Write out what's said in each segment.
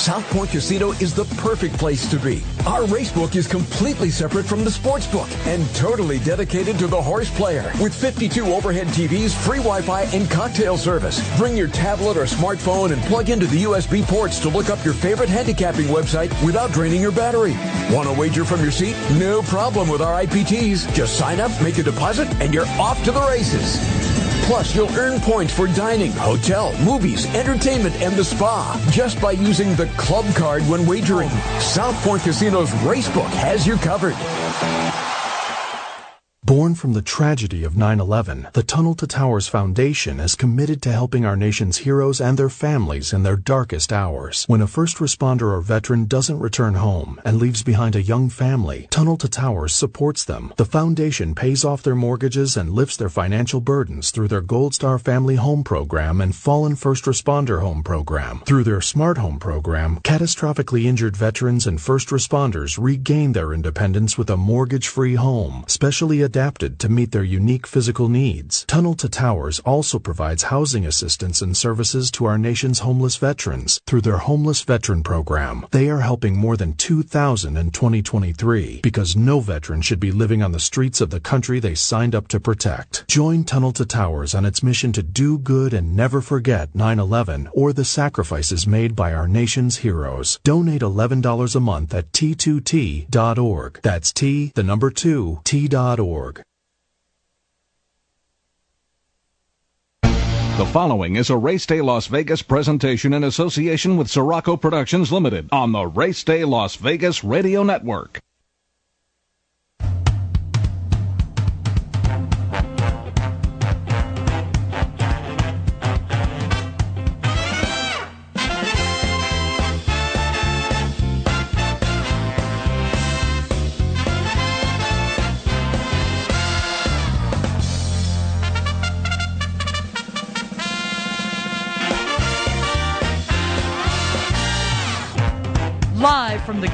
South Point Casino is the perfect place to be. Our racebook is completely separate from the sports book and totally dedicated to the horse player. With 52 overhead TVs, free Wi-Fi, and cocktail service. Bring your tablet or smartphone and plug into the USB ports to look up your favorite handicapping website without draining your battery. Want to wager from your seat? No problem with our IPTs. Just sign up, make a deposit, and you're off to the races. Plus, you'll earn points for dining, hotel, movies, entertainment, and the spa just by using the club card when wagering. South Point Casino's Racebook has you covered. Born from the tragedy of 9-11, the Tunnel to Towers Foundation is committed to helping our nation's heroes and their families in their darkest hours. When a first responder or veteran doesn't return home and leaves behind a young family, Tunnel to Towers supports them. The foundation pays off their mortgages and lifts their financial burdens through their Gold Star Family Home Program and Fallen First Responder Home Program. Through their Smart Home Program, catastrophically injured veterans and first responders regain their independence with a mortgage-free home, specially adapted to meet their unique physical needs. Tunnel to Towers also provides housing assistance and services to our nation's homeless veterans through their Homeless Veteran Program. They are helping more than 2,000 in 2023 because no veteran should be living on the streets of the country they signed up to protect. Join Tunnel to Towers on its mission to do good and never forget 9-11 or the sacrifices made by our nation's heroes. Donate $11 a month at t2t.org. That's T, the number 2, t.org. The following is a Race Day Las Vegas presentation in association with Siraco Productions Limited on the Race Day Las Vegas Radio Network.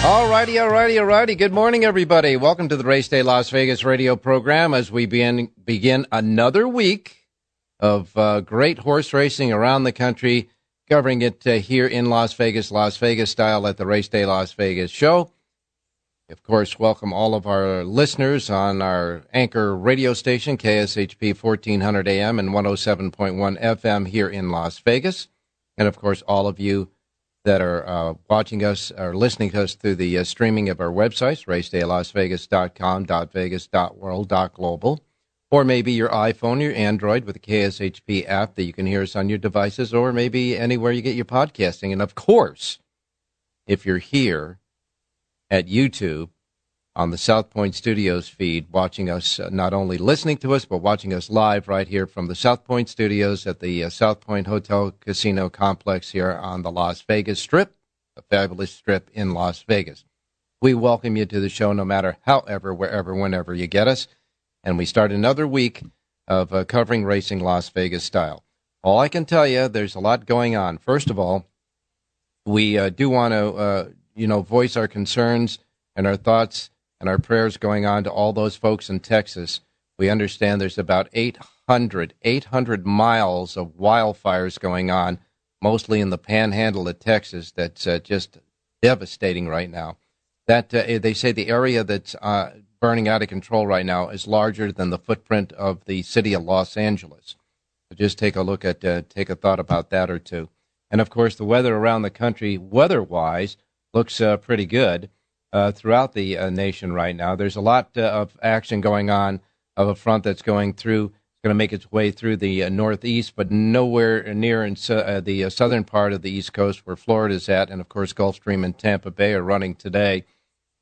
Alrighty, alrighty, alrighty. Good morning, everybody. Welcome to the Race Day Las Vegas radio program as we begin, begin another week of uh, great horse racing around the country, covering it uh, here in Las Vegas, Las Vegas style at the Race Day Las Vegas show. Of course, welcome all of our listeners on our anchor radio station, KSHP 1400 AM and 107.1 FM here in Las Vegas. And of course, all of you that are uh, watching us or listening to us through the uh, streaming of our websites, racedaylasvegas.com, .vegas, .world, .global, or maybe your iPhone, your Android with the KSHP app that you can hear us on your devices, or maybe anywhere you get your podcasting. And of course, if you're here at YouTube on the South Point Studios feed, watching us, uh, not only listening to us, but watching us live right here from the South Point Studios at the uh, South Point Hotel Casino Complex here on the Las Vegas Strip, a fabulous strip in Las Vegas. We welcome you to the show no matter however, wherever, whenever you get us. And we start another week of uh, covering racing Las Vegas style. All I can tell you, there's a lot going on. First of all, we uh, do want to, uh, you know, voice our concerns and our thoughts and our prayers going on to all those folks in Texas. We understand there's about 800, 800 miles of wildfires going on, mostly in the panhandle of Texas, that's uh, just devastating right now. That uh, they say the area that's uh, burning out of control right now is larger than the footprint of the city of Los Angeles. So just take a look at, uh, take a thought about that or two. And of course, the weather around the country, weather-wise, looks uh, pretty good uh, throughout the uh, nation right now. There's a lot uh, of action going on of a front that's going through, it's going to make its way through the uh, Northeast, but nowhere near in uh, the uh, southern part of the East Coast where Florida's at. And of course, Gulfstream and Tampa Bay are running today.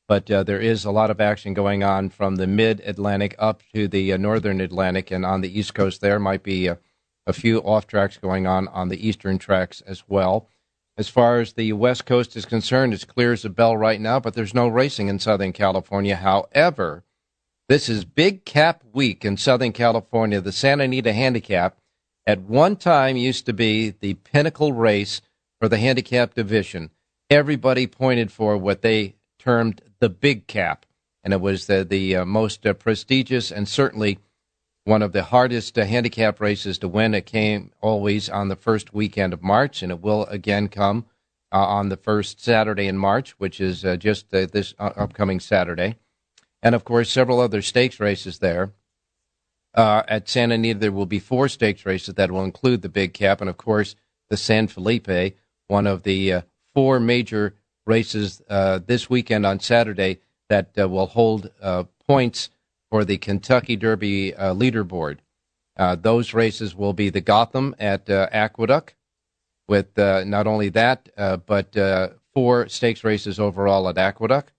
But there is a lot of action going on from the mid Atlantic up to the northern Atlantic. And on the East Coast, there might be a few off tracks going on on the eastern tracks as well. As far as the West Coast is concerned, it's clear as a bell right now, but there's no racing in Southern California. However, this is Big Cap Week in Southern California. The Santa Anita Handicap at one time used to be the pinnacle race for the handicap division. Everybody pointed for what they termed the Big Cap, and it was the, the uh, most uh, prestigious and certainly one of the hardest uh, handicap races to win. It came always on the first weekend of March, and it will again come uh, on the first Saturday in March, which is uh, just uh, this uh, upcoming Saturday. And of course, several other stakes races there. Uh, at Santa Anita, there will be four stakes races that will include the Big Cap, and of course, the San Felipe, one of the four major races this weekend on Saturday that will hold points for the Kentucky Derby uh, leaderboard. Uh, those races will be the Gotham at uh, Aqueduct, with uh, not only that, uh, but uh, four stakes races overall at Aqueduct.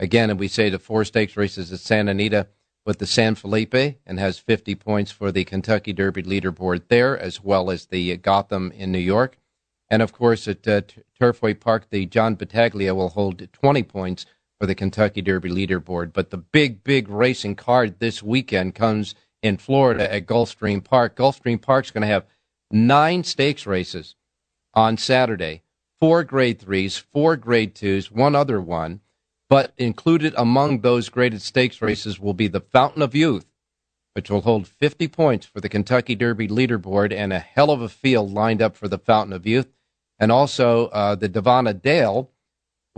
Again, and we say the four stakes races at Santa Anita with the San Felipe and has 50 points for the Kentucky Derby leaderboard there, as well as the Gotham in New York. And of course, at Turfway Park, the John Battaglia will hold 20 points for the Kentucky Derby leaderboard. But the big, big racing card this weekend comes in Florida at Gulfstream Park. Gulfstream Park's going to have nine stakes races on Saturday four grade threes, four grade twos, one other one. But included among those graded stakes races will be the Fountain of Youth, which will hold 50 points for the Kentucky Derby leaderboard and a hell of a field lined up for the Fountain of Youth. And also uh, the Davona Dale,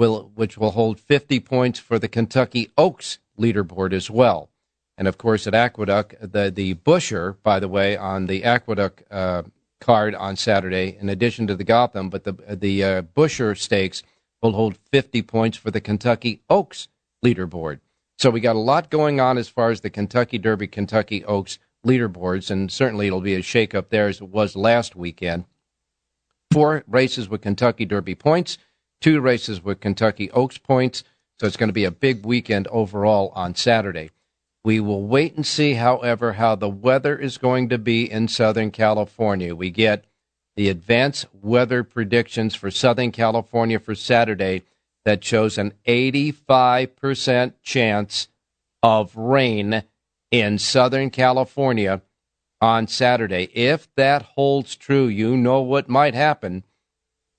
will, which will hold 50 points for the Kentucky Oaks leaderboard as well. And of course, at Aqueduct, the, the Busher, by the way, on the Aqueduct uh, card on Saturday, in addition to the Gotham, but the, the uh, Busher Stakes will hold 50 points for the Kentucky Oaks leaderboard. So we got a lot going on as far as the Kentucky Derby, Kentucky Oaks leaderboards, and certainly it'll be a shakeup there as it was last weekend. Four races with Kentucky Derby points two races with Kentucky Oaks points. So it's going to be a big weekend overall on Saturday. We will wait and see, however, how the weather is going to be in Southern California. We get the advanced weather predictions for Southern California for Saturday that shows an 85% chance of rain in Southern California on Saturday. If that holds true, you know what might happen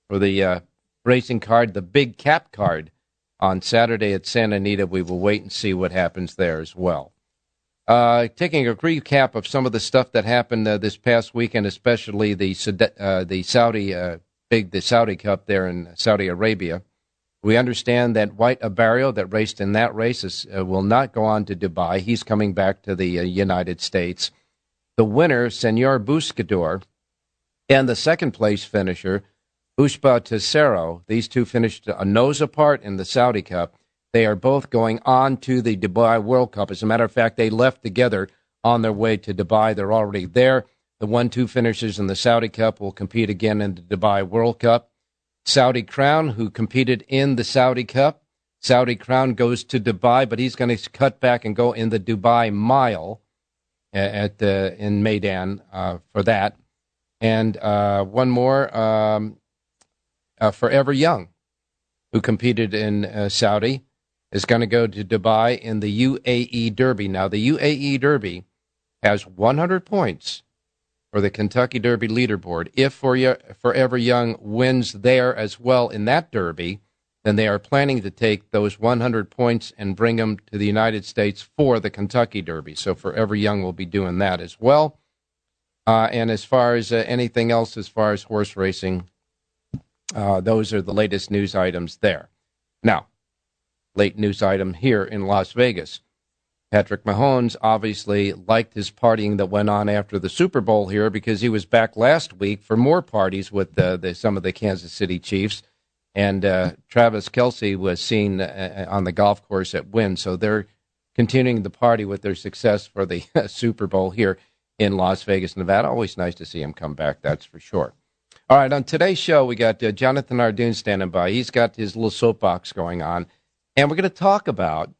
for the uh, racing card, the Big Cap card, on Saturday at Santa Anita. We will wait and see what happens there as well. Uh, taking a recap of some of the stuff that happened uh, this past weekend, especially the uh, the Saudi uh, big the Saudi Cup there in Saudi Arabia. We understand that White Abarrio that raced in that race, is, uh, will not go on to Dubai. He's coming back to the uh, United States. The winner, Senor Buscador, and the second place finisher, Ushba Tesoro. These two finished a nose apart in the Saudi Cup. They are both going on to the Dubai World Cup. As a matter of fact, they left together on their way to Dubai. They're already there. The one two finishers in the Saudi Cup will compete again in the Dubai World Cup. Saudi Crown, who competed in the Saudi Cup. Saudi Crown goes to Dubai, but he's going to cut back and go in the Dubai Mile at the in Meydan uh, for that. And uh, one more, um, Forever Young, who competed in uh, Saudi, is going to go to Dubai in the UAE Derby. Now, the UAE Derby has 100 points for the Kentucky Derby leaderboard. If Forever Young wins there as well in that Derby, then they are planning to take those 100 points and bring them to the United States for the Kentucky Derby. So Forever Young will be doing that as well. Uh, and as far as uh, anything else, as far as horse racing, uh, those are the latest news items there. Now, late news item here in Las Vegas. Patrick Mahomes obviously liked his partying that went on after the Super Bowl here because he was back last week for more parties with the, the, some of the Kansas City Chiefs. And uh, Travis Kelce was seen uh, on the golf course at Wynn. So they're continuing the party with their success for the Super Bowl here in Las Vegas, Nevada. Always nice to see him come back, that's for sure. All right, on today's show, we got uh, Jonathan Hardoon standing by. He's got his little soapbox going on. And we're going to talk about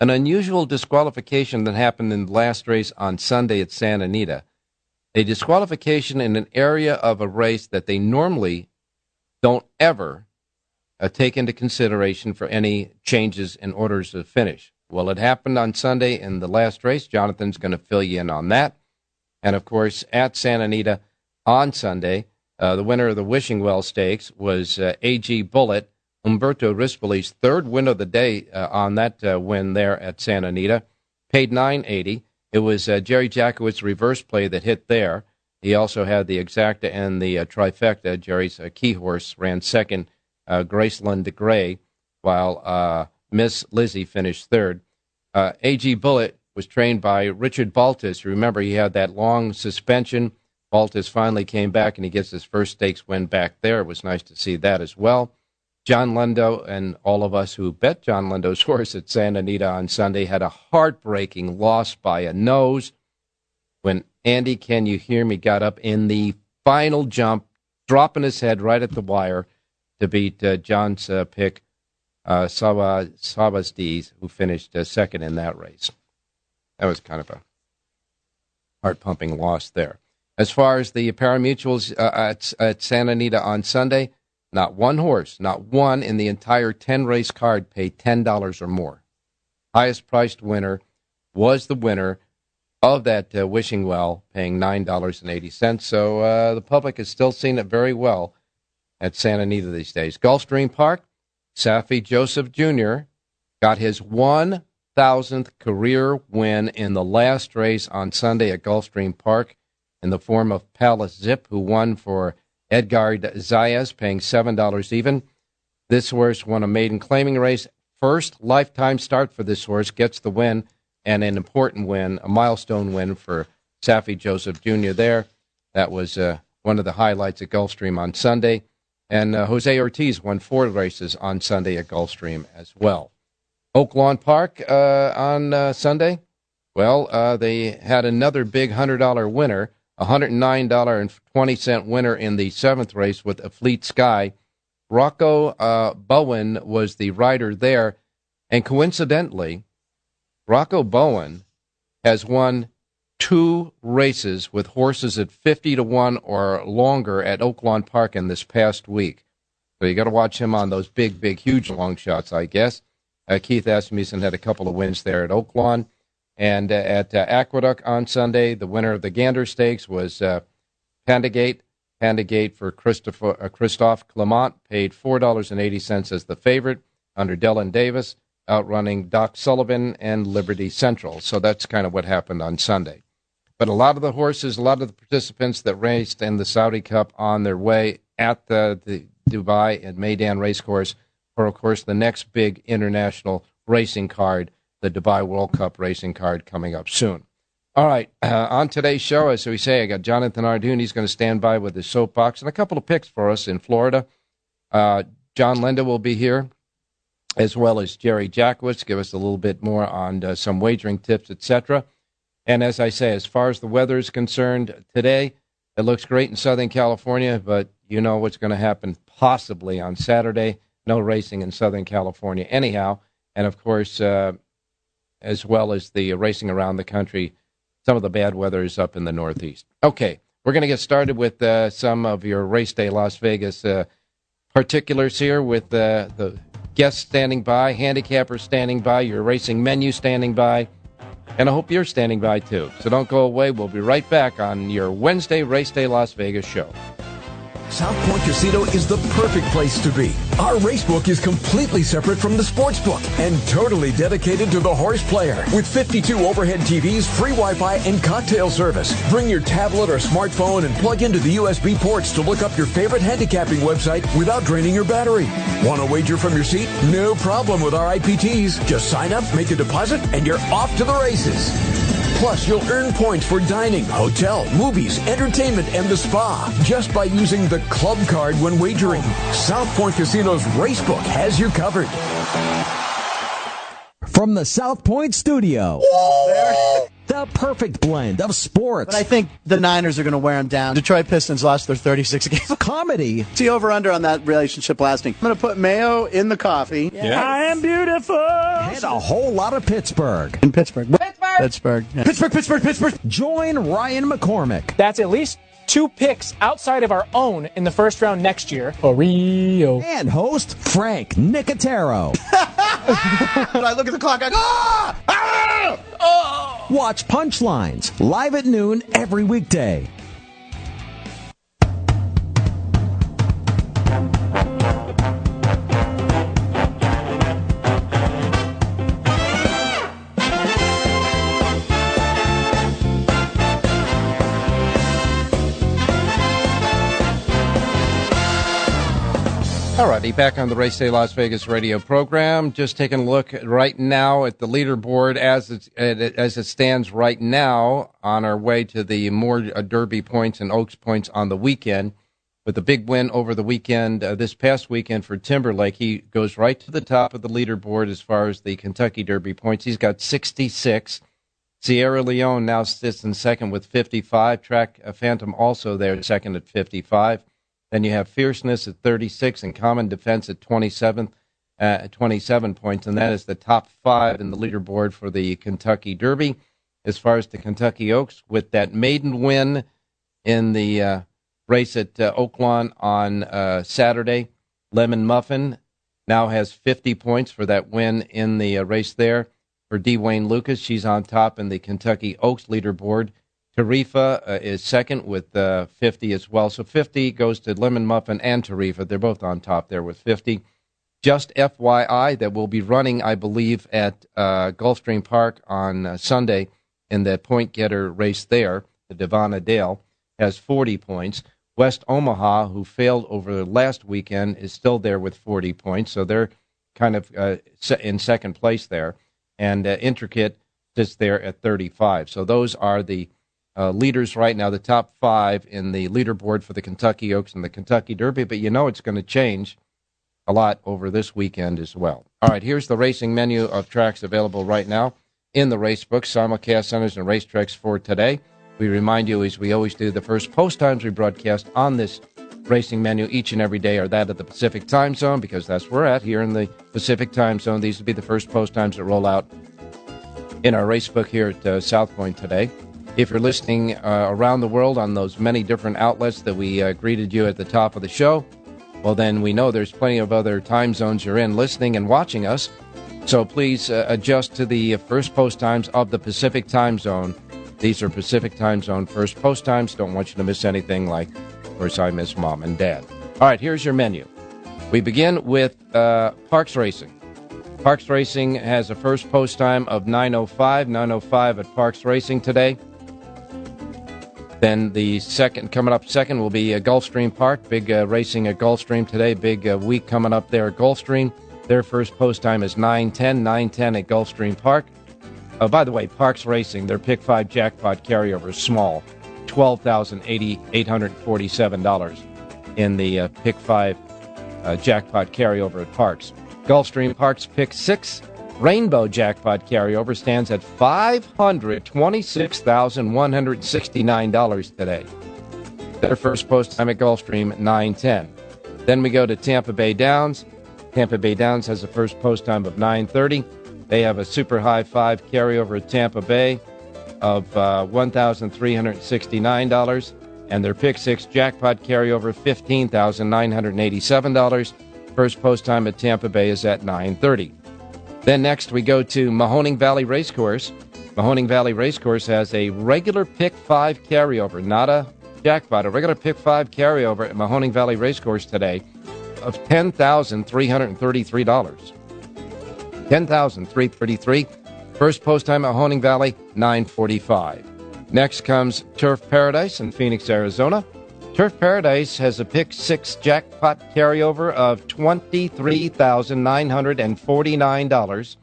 an unusual disqualification that happened in the last race on Sunday at Santa Anita. a disqualification in an area of a race that they normally don't ever uh, take into consideration for any changes in orders of finish. Well, it happened on Sunday in the last race. Jonathan's going to fill you in on that. And of course, at Santa Anita on Sunday, uh, the winner of the Wishing Well Stakes was uh, AG Bullet, Umberto Rispoli's third win of the day uh, on that uh, win there at Santa Anita. Paid 980. It was uh, Jerry Jackowitz's reverse play that hit there. He also had the exacta and the trifecta. Jerry's key horse ran second, Graceland de Gray, while Miss Lizzie finished third. AG Bullet was trained by Richard Baltas. Remember, he had that long suspension Baltas finally came back and he gets his first stakes win back there. It was nice to see that as well. John Lindo and all of us who bet John Lindo's horse at Santa Anita on Sunday had a heartbreaking loss by a nose when Andy Can You Hear Me got up in the final jump, dropping his head right at the wire to beat uh, John's uh, pick, uh, who finished uh, second in that race. That was kind of a heart pumping loss there. As far as the pari-mutuels uh, at, at Santa Anita on Sunday, not one horse, not one in the entire 10 race card paid $10 or more. Highest priced winner was the winner of that uh, wishing well, paying $9.80. So uh, the public is still seeing it very well at Santa Anita these days. Gulfstream Park, Saffie Joseph Jr. got his 1,000th career win in the last race on Sunday at Gulfstream Park in the form of Palace Zip, who won for Edgard Zayas, paying $7 even. This horse won a maiden claiming race. First lifetime start for this horse, gets the win, and an important win, a milestone win for Saffie Joseph Jr. there. That was uh, one of the highlights at Gulfstream on Sunday. And uh, Jose Ortiz won four races on Sunday at Gulfstream as well. Oaklawn Park uh, on uh, Sunday. Well, uh, they had another big $100 winner. $109.20 winner in the seventh race with a Fleet Sky. Rocco uh, Bowen was the rider there. And coincidentally, Rocco Bowen has won two races with horses at 50 to 1 or longer at Oaklawn Park in this past week. So you got to watch him on those big, big, huge long shots, I guess. Uh, Keith Asmussen had a couple of wins there at Oaklawn. And uh, at uh, Aqueduct on Sunday, the winner of the Gander Stakes was uh, Pandagate. Pandagate for Christopher, uh, Christophe Clement paid $4.80 as the favorite under Dylan Davis, outrunning Doc Sullivan and Liberty Central. So that's kind of what happened on Sunday. But a lot of the horses, a lot of the participants that raced in the Saudi Cup on their way at the, the Dubai and Meydan Racecourse for, of course, the next big international racing card the Dubai World Cup racing card coming up soon. All right, uh, on today's show, as we say, I got Jonathan Hardoon. He's going to stand by with his soapbox and a couple of picks for us in Florida. Uh, John Lindo will be here, as well as Jerry Jackwitz, give us a little bit more on uh, some wagering tips, etc. And as I say, as far as the weather is concerned today, it looks great in Southern California, but you know what's going to happen possibly on Saturday. No racing in Southern California, anyhow. And of course, uh, as well as the racing around the country. Some of the bad weather is up in the Northeast. Okay, we're going to get started with uh, some of your race day Las Vegas uh, particulars here with uh, the guests standing by, handicappers standing by, your racing menu standing by, and I hope you're standing by too. So don't go away. We'll be right back on your Wednesday Race Day Las Vegas show. South Point Casino is the perfect place to be. Our racebook is completely separate from the sportsbook and totally dedicated to the horse player. With 52 overhead TVs, free Wi-Fi, and cocktail service. Bring your tablet or smartphone and plug into the USB ports to look up your favorite handicapping website without draining your battery. Want to wager from your seat? No problem with our IPTs. Just sign up, make a deposit, and you're off to the races. Plus, you'll earn points for dining, hotel, movies, entertainment, and the spa just by using the club card when wagering. South Point Casino's Racebook has you covered. From the South Point studio. The perfect blend of sports. But I think the Niners are going to wear them down. Detroit Pistons lost their 36 games. Comedy. See over under on that relationship lasting. I'm going to put mayo in the coffee. Yeah. I am beautiful. And a whole lot of Pittsburgh. In Pittsburgh. Pittsburgh! Pittsburgh. Yeah. Pittsburgh, Pittsburgh, Pittsburgh. Join Ryan McCormick. That's at least two picks outside of our own in the first round next year. For Rio. And host Frank Nicotero. when I look at the clock, I go, ah! ah! Oh! Watch Punchlines live at noon every weekday. Alrighty, back on the Race Day Las Vegas radio program. Just taking a look right now at the leaderboard as it, as it stands right now on our way to the more uh, Derby points and Oaks points on the weekend. With a big win over the weekend, uh, this past weekend for Timberlake, he goes right to the top of the leaderboard as far as the Kentucky Derby points. He's got 66. Sierra Leone now sits in second with 55. Track uh, Phantom also there, second at 55. Then you have fierceness at 36 and common defense at 27, uh, 27 points, and that is the top five in the leaderboard for the Kentucky Derby. As far as the Kentucky Oaks, with that maiden win in the uh, race at uh, Oaklawn on uh, Saturday, Lemon Muffin now has 50 points for that win in the uh, race there. For D. Lucas, she's on top in the Kentucky Oaks leaderboard. Tarifa uh, is second with uh, 50 as well. So 50 goes to Lemon Muffin and Tarifa. They're both on top there with 50. Just FYI, that will be running, I believe, at uh, Gulfstream Park on uh, Sunday in the point getter race there. The Devana Dale has 40 points. West Omaha, who failed over the last weekend, is still there with 40 points. So they're kind of uh, in second place there. And uh, Intricate sits there at 35. So those are the uh, leaders right now, the top five in the leaderboard for the Kentucky Oaks and the Kentucky Derby, but you know it's going to change a lot over this weekend as well. All right, here's the racing menu of tracks available right now in the race book, simulcast centers and racetracks for today. We remind you, as we always do, the first post times we broadcast on this racing menu each and every day are that of the Pacific time zone because that's where we're at here in the Pacific time zone. These will be the first post times that roll out in our race book here at uh, South Point today. If you're listening uh, around the world on those many different outlets that we uh, greeted you at the top of the show, well, then we know there's plenty of other time zones you're in listening and watching us. So please uh, adjust to the first post times of the Pacific time zone. These are Pacific time zone first post times. Don't want you to miss anything like, of course, I miss mom and dad. All right, here's your menu. We begin with uh, Parx Racing. Parx Racing has a first post time of 9.05, 9.05 at Parx Racing today. Then the second coming up second will be uh, Gulfstream Park. Big uh, racing at Gulfstream today. Big uh, week coming up there at Gulfstream. Their first post time is 9:10. 9:10 at Gulfstream Park. Oh, by the way, Parx Racing, their pick five jackpot carryover is small, twelve thousand eight hundred forty-seven dollars in the uh, pick five uh, jackpot carryover at Parx. Gulfstream Park's pick six Rainbow jackpot carryover stands at $526,169 today. Their first post time at Gulfstream, 910. Then we go to Tampa Bay Downs. Tampa Bay Downs has a first post time of 930. They have a super high five carryover at Tampa Bay of uh, $1,369. And their pick six jackpot carryover, $15,987. First post time at Tampa Bay is at 930. Then next we go to Mahoning Valley Racecourse. Mahoning Valley Racecourse has a regular pick five carryover, not a jackpot, a regular pick five carryover at Mahoning Valley Racecourse today of ten thousand three hundred thirty-three dollars. Ten thousand three thirty-three. First post time at Mahoning Valley, nine forty-five. Next comes Turf Paradise in Phoenix, Arizona. Turf Paradise has a pick six jackpot carryover of $23,949.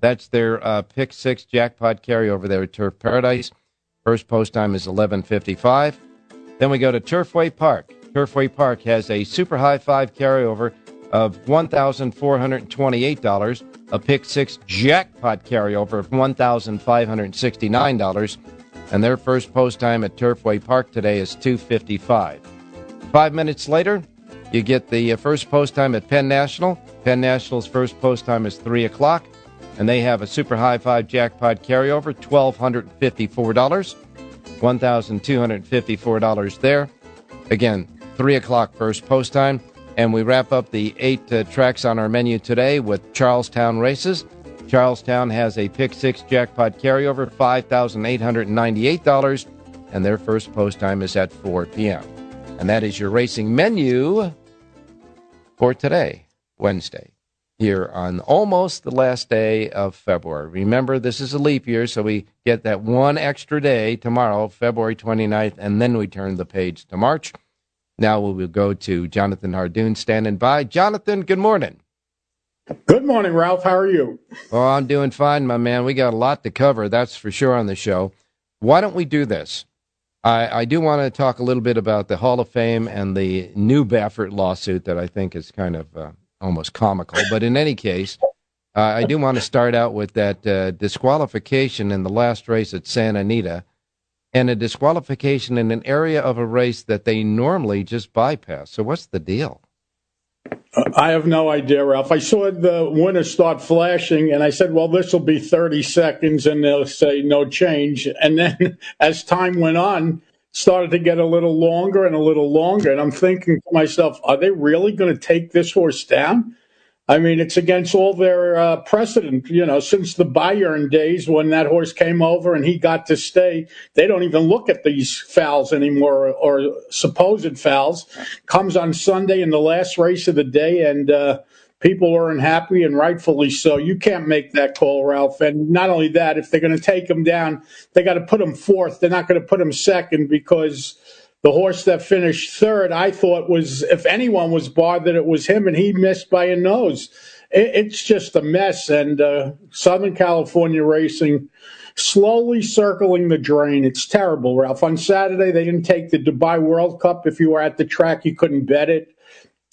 That's their uh, pick six jackpot carryover there at Turf Paradise. First post time is 11:55. Then we go to Turfway Park. Turfway Park has a super high five carryover of $1,428. A pick six jackpot carryover of $1,569 and their first post time at Turfway Park today is 2:55. Five minutes later, you get the uh, first post time at Penn National. Penn National's first post time is three o'clock, and they have a Super High Five jackpot carryover, $1,254, $1,254 there. Again, 3 o'clock first post time. And we wrap up the eight uh, tracks on our menu today with Charles Town races. Charles Town has a pick six jackpot carryover, $5,898, and their first post time is at 4 p.m. And that is your racing menu for today, Wednesday, here on almost the last day of February. Remember, this is a leap year, so we get that one extra day tomorrow, February 29th, and then we turn the page to March. Now we will go to Jonathan Hardoon standing by. Jonathan, good morning. Good morning, Ralph. How are you? Oh, I'm doing fine, my man. We got a lot to cover, that's for sure, on the show. Why don't we do this? I, I do want to talk a little bit about the Hall of Fame and the new Baffert lawsuit that I think is kind of uh, almost comical. But in any case, uh, I do want to start out with that uh, disqualification in the last race at Santa Anita and a disqualification in an area of a race that they normally just bypass. So, what's the deal? I have no idea, Ralph. I saw the winner start flashing, and I said, "Well, this will be 30 seconds," and they'll say no change. And then, as time went on, started to get a little longer and a little longer. And I'm thinking to myself, "Are they really going to take this horse down?" I mean, it's against all their uh, precedent. You know, since the Bayern days when that horse came over and he got to stay, they don't even look at these fouls anymore or, or supposed fouls. Comes on Sunday in the last race of the day, and uh, people are unhappy, and rightfully so. You can't make that call, Ralph. And not only that, if they're going to take him down, they got to put him fourth. They're not going to put him second because the horse that finished third, I thought was, if anyone was that it was him, and he missed by a nose. It, it's just a mess. And uh, Southern California racing slowly circling the drain. It's terrible, Ralph. On Saturday, they didn't take the Dubai World Cup. If you were at the track, you couldn't bet it.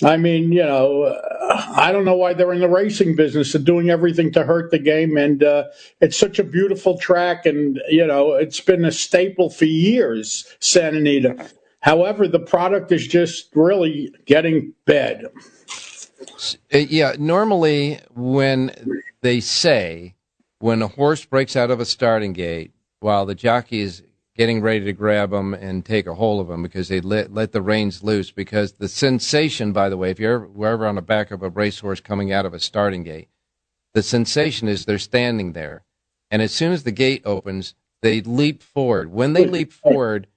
I mean, you know, uh, I don't know why they're in the racing business of doing everything to hurt the game. And uh, it's such a beautiful track, and you know, it's been a staple for years, Santa Anita. However, the product is just really getting bad. Uh, yeah, normally when they say when a horse breaks out of a starting gate while the jockey is getting ready to grab him and take a hold of him because they let, let the reins loose, because the sensation, by the way, if you're ever, ever on the back of a racehorse coming out of a starting gate, the sensation is they're standing there. And as soon as the gate opens, they leap forward. When they leap forward,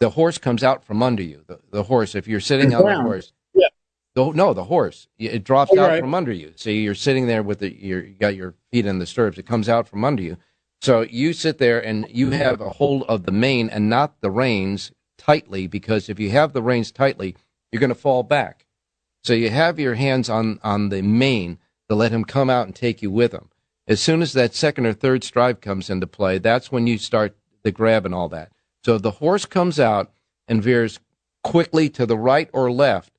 the horse comes out from under you. The, the horse, if you're sitting on the horse, yeah. The, no, the horse, it drops out right. from under you. So you're sitting there with the, you got your feet in the stirrups. It comes out from under you. So you sit there and you have a hold of the mane and not the reins tightly, because if you have the reins tightly, you're going to fall back. So you have your hands on, on the mane to let him come out and take you with him. As soon as that second or third stride comes into play, that's when you start the grab and all that. So the horse comes out and veers quickly to the right or left,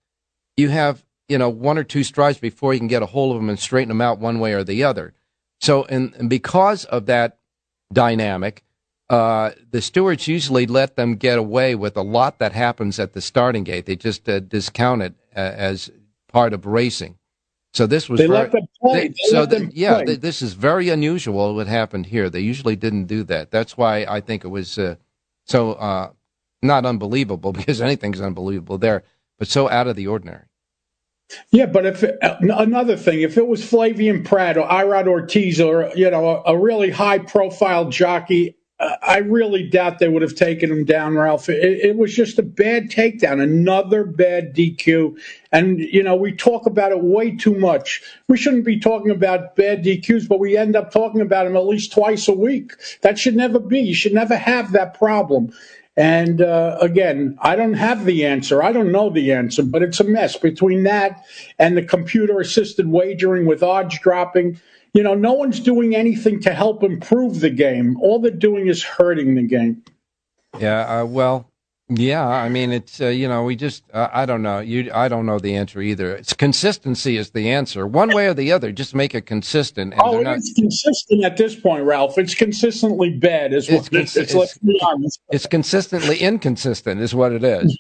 you have, you know, one or two strides before you can get a hold of them and straighten them out one way or the other. So, and, and because of that dynamic, uh, the stewards usually let them get away with a lot that happens at the starting gate. They just uh, discount it uh, as part of racing. So this was they very, let them play. They, so the, yeah, this is very unusual. What happened here? They usually didn't do that. That's why I think it was uh, so uh, not unbelievable because anything's unbelievable there, but so out of the ordinary. Yeah, but if another thing, if it was Flavien Prat or Irad Ortiz or you know a, a really high profile jockey I really doubt they would have taken him down, Ralph. It, it, was just a bad takedown, another bad DQ. And, you know, we talk about it way too much. We shouldn't be talking about bad DQs, but we end up talking about them at least twice a week. That should never be. You should never have that problem. And uh, again, I don't have the answer. I don't know the answer, but it's a mess between that and the computer assisted wagering with odds dropping you know, no one's doing anything to help improve the game. All they're doing is hurting the game. Yeah, uh, well, yeah. I mean, it's uh, you know, we just uh, I don't know. You, I don't know the answer either. It's consistency is the answer, one way or the other. Just make it consistent. oh, not... it's consistent at this point, Ralph. It's consistently bad, is what it's, it's, let's. It's consistently inconsistent, is what it is.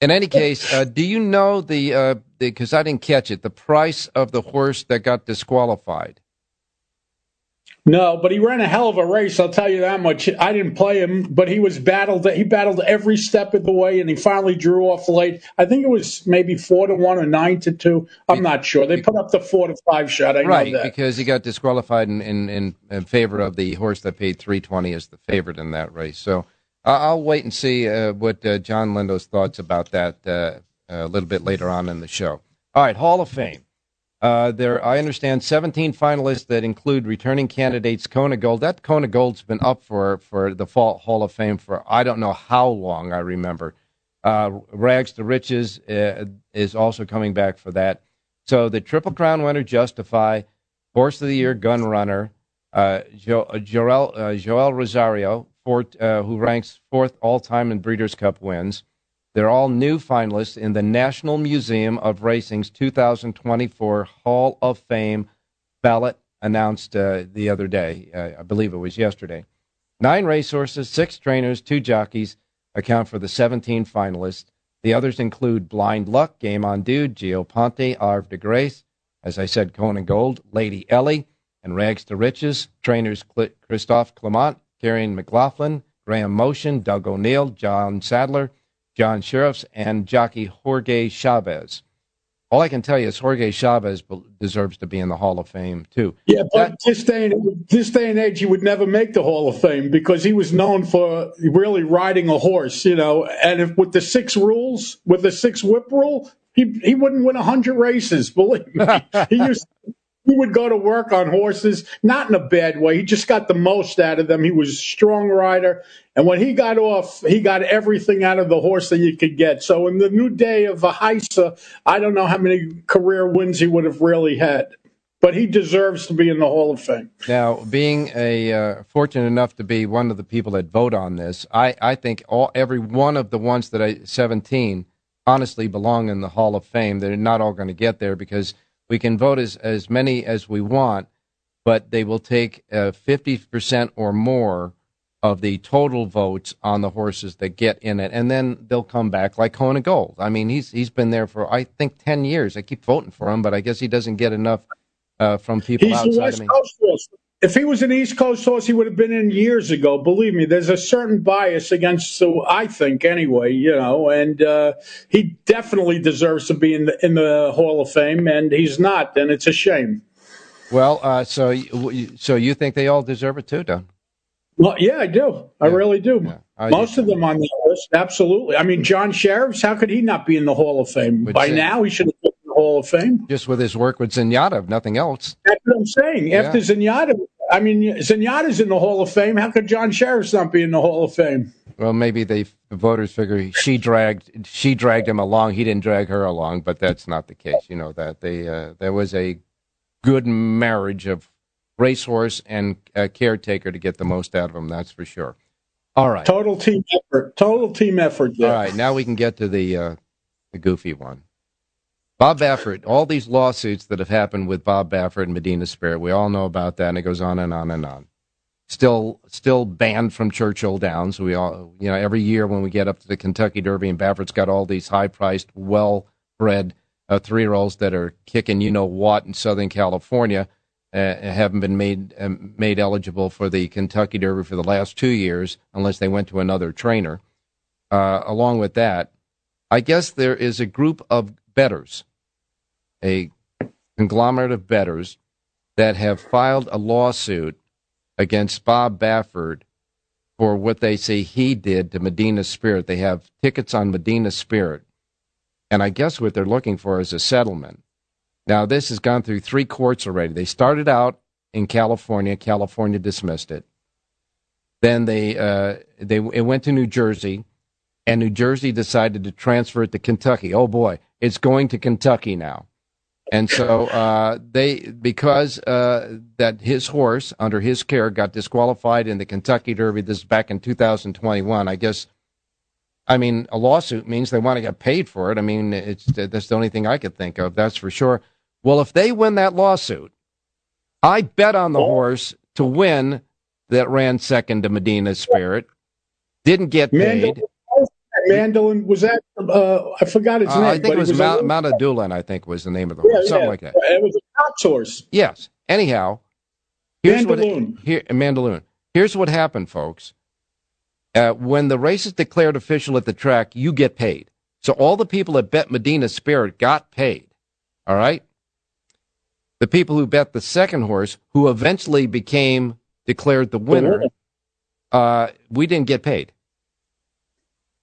In any case, uh, do you know the because uh, I didn't catch it the price of the horse that got disqualified? No, but he ran a hell of a race. I'll tell you that much. I didn't play him, but he was battled. He battled every step of the way, and he finally drew off late. I think it was maybe four to one or nine to two. I'm not sure. They put up the four to five shot. I right, because he got disqualified in, in, in, favor of the horse that paid three twenty as the favorite in that race. So uh, I'll wait and see uh, what uh, John Lindo's thoughts about that uh, a little bit later on in the show. All right, Hall of Fame. Uh, there, I understand 17 finalists that include returning candidates Kona Gold. That Kona Gold's been up for for the Fall Hall of Fame for I don't know how long. I remember. Uh, Rags to Riches uh, is also coming back for that. So the Triple Crown winner, Justify, Horse of the Year, Gun Runner, uh, jo- uh, Joel, uh, Joel Rosario, who ranks fourth all time in Breeders' Cup wins. They're all new finalists in the National Museum of Racing's 2024 Hall of Fame ballot announced uh, the other day. Uh, I believe it was yesterday. Nine racehorses, six trainers, two jockeys account for the 17 finalists. The others include Blind Luck, Game on Dude, Gio Ponti, Havre de Grace, as I said, Kona Gold, Lady Eli, and Rags to Riches. Trainers Christophe Clement, Kiaran McLaughlin, Graham Motion, Doug O'Neill, John Sadler, John Shirreffs, and jockey Jorge Chavez. All I can tell you is Jorge Chavez deserves to be in the Hall of Fame too. Yeah, but that, this day and this day and age, he would never make the Hall of Fame because he was known for really riding a horse, you know. And if with the six rules, with the six whip rule, he he wouldn't win hundred races. Believe me, he used he would go to work on horses, not in a bad way. He just got the most out of them. He was a strong rider. And when he got off, he got everything out of the horse that you could get. So in the new day of Ahaisa, I don't know how many career wins he would have really had. But he deserves to be in the Hall of Fame. Now, being a uh, fortunate enough to be one of the people that vote on this, I, I think all every one of the ones that I seventeen honestly belong in the Hall of Fame. They're not all going to get there because – we can vote as, as many as we want, but they will take uh, 50% or more of the total votes on the horses that get in it, and then they'll come back like Kona Gold. I mean, he's he's been there for I think ten years. I keep voting for him, but I guess he doesn't get enough uh, from people he's outside of me. If he was an East Coast horse, he would have been in years ago. Believe me, there's a certain bias against, so I think anyway, you know, and uh, he definitely deserves to be in the in the Hall of Fame, and he's not, and it's a shame. Well, uh, so so you think they all deserve it too, Don? Well, yeah, I do. I really do. Yeah. Most of them on the list, absolutely. I mean, John Shirreffs, how could he not be in the Hall of Fame? By now, he should have been in the Hall of Fame. Just with his work with Zenyatta, nothing else. That's what I'm saying. After yeah. Zenyatta, I mean, Zenyatta's in the Hall of Fame. How could John Shirreffs not be in the Hall of Fame? Well, maybe they the voters figure she dragged she dragged him along. He didn't drag her along, but that's not the case. You know that they uh, there was a good marriage of racehorse and caretaker to get the most out of him. That's for sure. All right, total team effort. Total team effort. All right, now we can get to the uh, the goofy one. Bob Baffert, all these lawsuits that have happened with Bob Baffert and Medina Spirit, we all know about that, and it goes on and on and on. Still, still banned from Churchill Downs. We all, you know, every year when we get up to the Kentucky Derby, and Baffert's got all these high-priced, well-bred uh, three-year-olds that are kicking, you know what, in Southern California, uh, haven't been made uh, made eligible for the Kentucky Derby for the last two years, unless they went to another trainer. Uh, along with that, I guess there is a group of betters a conglomerate of bettors that have filed a lawsuit against Bob Baffert for what they say he did to Medina Spirit. They have tickets on Medina Spirit. And I guess what they're looking for is a settlement. Now, this has gone through three courts already. They started out in California. California dismissed it. Then they, uh, they it went to New Jersey, and New Jersey decided to transfer it to Kentucky. Oh boy, it's going to Kentucky now. And so uh, they, because uh, that his horse under his care got disqualified in the Kentucky Derby. This is back in 2021. I guess. I mean, a lawsuit means they want to get paid for it. I mean, it's that's the only thing I could think of. That's for sure. Well, if they win that lawsuit, I bet on the horse to win that ran second to Medina Spirit. Didn't get paid. Mandaloun was that? Uh, I forgot its uh, name. I think it was, was Mount, Mount Adulin. I think was the name of the horse, yeah, something yeah. like that. It was a Cox horse. Yes. Anyhow, Here's. What, here, Mandaloun. Here's what happened, folks. Uh, when the race is declared official at the track, you get paid. So all the people that bet Medina Spirit got paid. All right? The people who bet the second horse, who eventually became declared the winner, uh, we didn't get paid.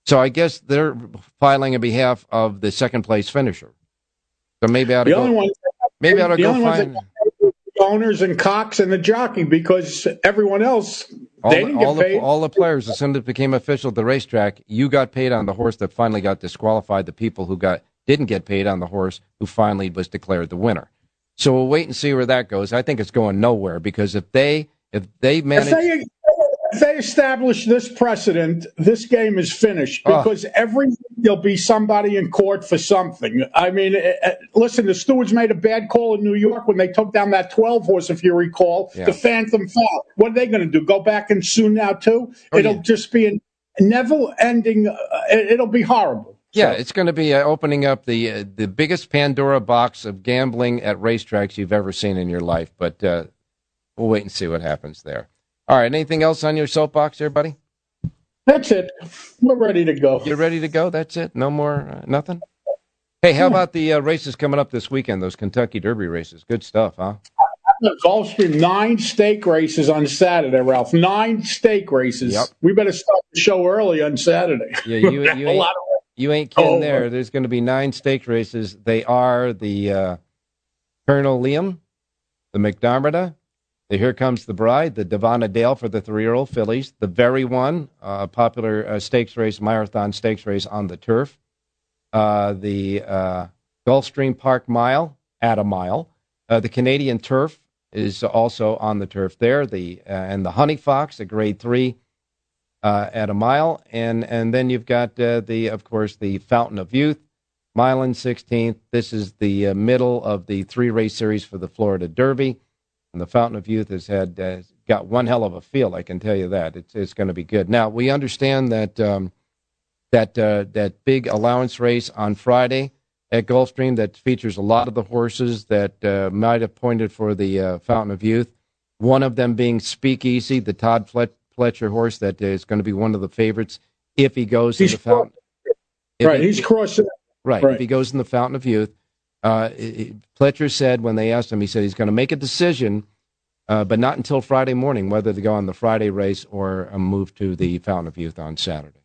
So I guess they're filing on behalf of the second place finisher. So maybe I ought to go. only one, maybe I ought to go find owners and Cox and the jockey because everyone else all, they the, didn't all, get paid. the, all the players. As soon as it became official at the racetrack, you got paid on the horse that finally got disqualified. The people who got didn't get paid on the horse who finally was declared the winner. So we'll wait and see where that goes. I think it's going nowhere because if they if they if manage, they, if they establish this precedent, this game is finished Oh. because every there'll be somebody in court for something. I mean, eh, eh, listen, the stewards made a bad call in New York when they took down that 12 horse, if you recall, Yeah. the Phantom Fall. What are they going to do? Go back and sue now, too? Oh, It'll yeah. just be a never ending, uh, it- it'll be horrible. yeah, it's going to be uh, opening up the uh, the biggest Pandora box of gambling at racetracks you've ever seen in your life. But uh, we'll wait and see what happens there. All right, anything else on your soapbox, there, buddy? That's it. We're ready to go. You're ready to go? That's it? No more, uh, nothing? Hey, how about the uh, races coming up this weekend, those Kentucky Derby races? Good stuff, huh? Gulfstream, nine stake races on Saturday, Ralph. Nine stake races. Yep. We better start the show early on Saturday. Yeah, you, you, ain't, of you ain't kidding Oh. there. There's going to be nine stake races. They are the uh, Colonel Liam, the Mac Diarmida, Here Comes the Bride, the Davona Dale for the three-year-old fillies, the very one, uh, popular uh, stakes race, marathon stakes race on the turf, uh, the Gulfstream Park Mile at a mile, the Canadian Turf is also on the turf there, the uh, and the Honey Fox, a Grade Three uh, at a mile, and and then you've got uh, the, of course, the Fountain of Youth, mile and sixteenth. This is the middle of the three race series for the Florida Derby, and the Fountain of Youth has had uh, got one hell of a field. I can tell you that it's it's going to be good. Now we understand that um, that uh, that big allowance race on Friday at Gulfstream that features a lot of the horses that uh, might have pointed for the uh, Fountain of Youth. One of them being Speakeasy, the Todd Flet- Pletcher horse that is going to be one of the favorites if he goes He's to the Fountain. right. he- He's crossing. Right. Right. If he goes in the Fountain of Youth, uh, it- Pletcher said when they asked him, he said he's going to make a decision, uh, but not until Friday morning, whether to go on the Friday race or uh, move to the Fountain of Youth on Saturday.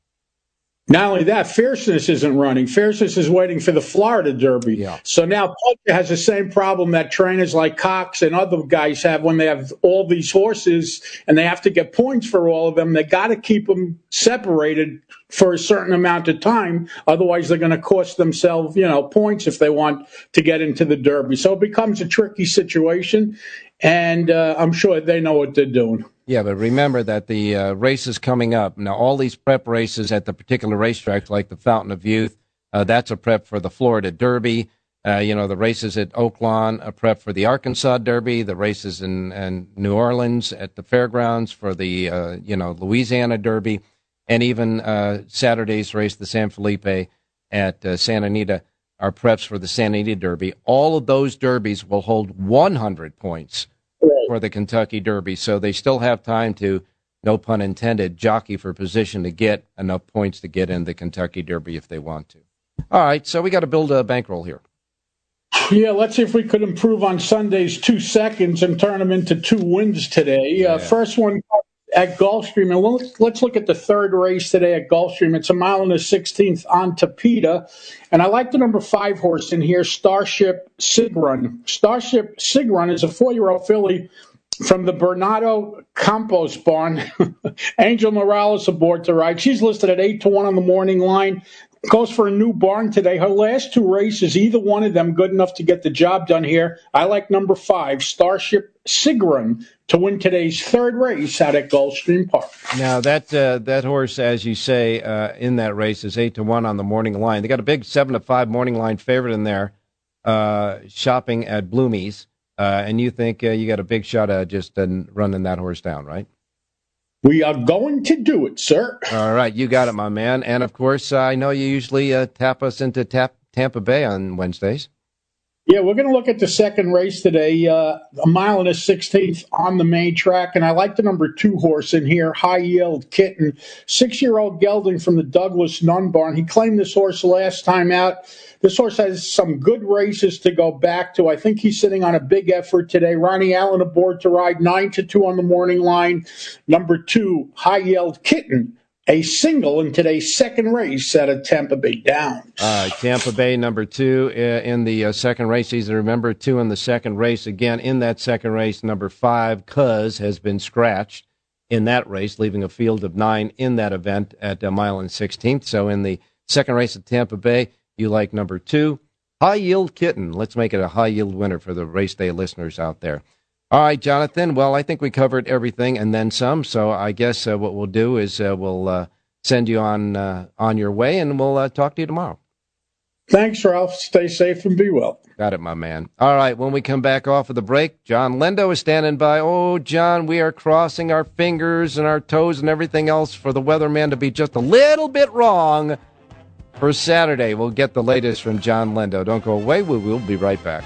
Not only that, Fierceness isn't running. Fierceness is waiting for the Florida Derby. Yeah. So now Putnam has the same problem that trainers like Cox and other guys have when they have all these horses and they have to get points for all of them. They got to keep them separated for a certain amount of time. Otherwise, they're going to cost themselves, you know, points if they want to get into the Derby. So it becomes a tricky situation. And uh, I'm sure they know what they're doing. Yeah, but remember that the uh, races coming up now, all these prep races at the particular racetracks, like the Fountain of Youth, uh, that's a prep for the Florida Derby. Uh, you know, the races at Oaklawn, a prep for the Arkansas Derby. The races in, in New Orleans at the fairgrounds for the uh, you know Louisiana Derby, and even uh, Saturday's race, the San Felipe at uh, Santa Anita, are preps for the Santa Anita Derby. All of those derbies will hold 100 points for the Kentucky Derby. So they still have time to, no pun intended, jockey for position to get enough points to get in the Kentucky Derby if they want to. All right, so we got to build a bankroll here. Yeah, let's see if we could improve on Sunday's two seconds and turn them into two wins today. Uh, first one at Gulfstream, and let's, let's look at the third race today at Gulfstream. It's a mile and a sixteenth on Tapeta, and I like the number five horse in here, Starship Sigrun. Starship Sigrun is a four-year-old filly from the Bernardo Campos barn. Angel Morales aboard to ride. She's listed at eight to one on the morning line. Goes for a new barn today. Her last two races, either one of them good enough to get the job done here. I like number five, Starship Sigrun, to win today's third race out at Gulfstream Park. Now that uh, that horse, as you say, uh, in that race is eight to one on the morning line. They got a big seven to five morning line favorite in there, uh, shopping at Bloomie's, uh, and you think uh, you got a big shot at just uh, running that horse down, right? We are going to do it, sir. All right, you got it, my man. And of course, I know you usually uh, tap us into tap, Tampa Bay on Wednesdays. Yeah, we're going to look at the second race today, uh, a mile and a sixteenth on the main track, and I like the number two horse in here, High Yield Kitten, six-year-old gelding from the Douglas Nun Barn. He claimed this horse last time out. This horse has some good races to go back to. I think he's sitting on a big effort today. Ronnie Allen aboard to ride nine to two on the morning line. Number two, High Yield Kitten a single in today's second race out of Tampa Bay Downs. Uh, Tampa Bay, number two uh, in the uh, second race. To remember, two in the second race. Again, in that second race, number five, Cuz, has been scratched in that race, leaving a field of nine in that event at a mile and 16th. So in the second race at Tampa Bay, you like number two, High Yield Kitten. Let's make it a high yield winner for the race day listeners out there. All right, Jonathan. Well, I think we covered everything and then some. So I guess uh, what we'll do is uh, we'll uh, send you on uh, on your way, and we'll uh, talk to you tomorrow. Thanks, Ralph. Stay safe and be well. Got it, my man. All right. When we come back off of the break, John Lindo is standing by. Oh, John, we are crossing our fingers and our toes and everything else for the weatherman to be just a little bit wrong for Saturday. We'll get the latest from John Lindo. Don't go away. We will be right back.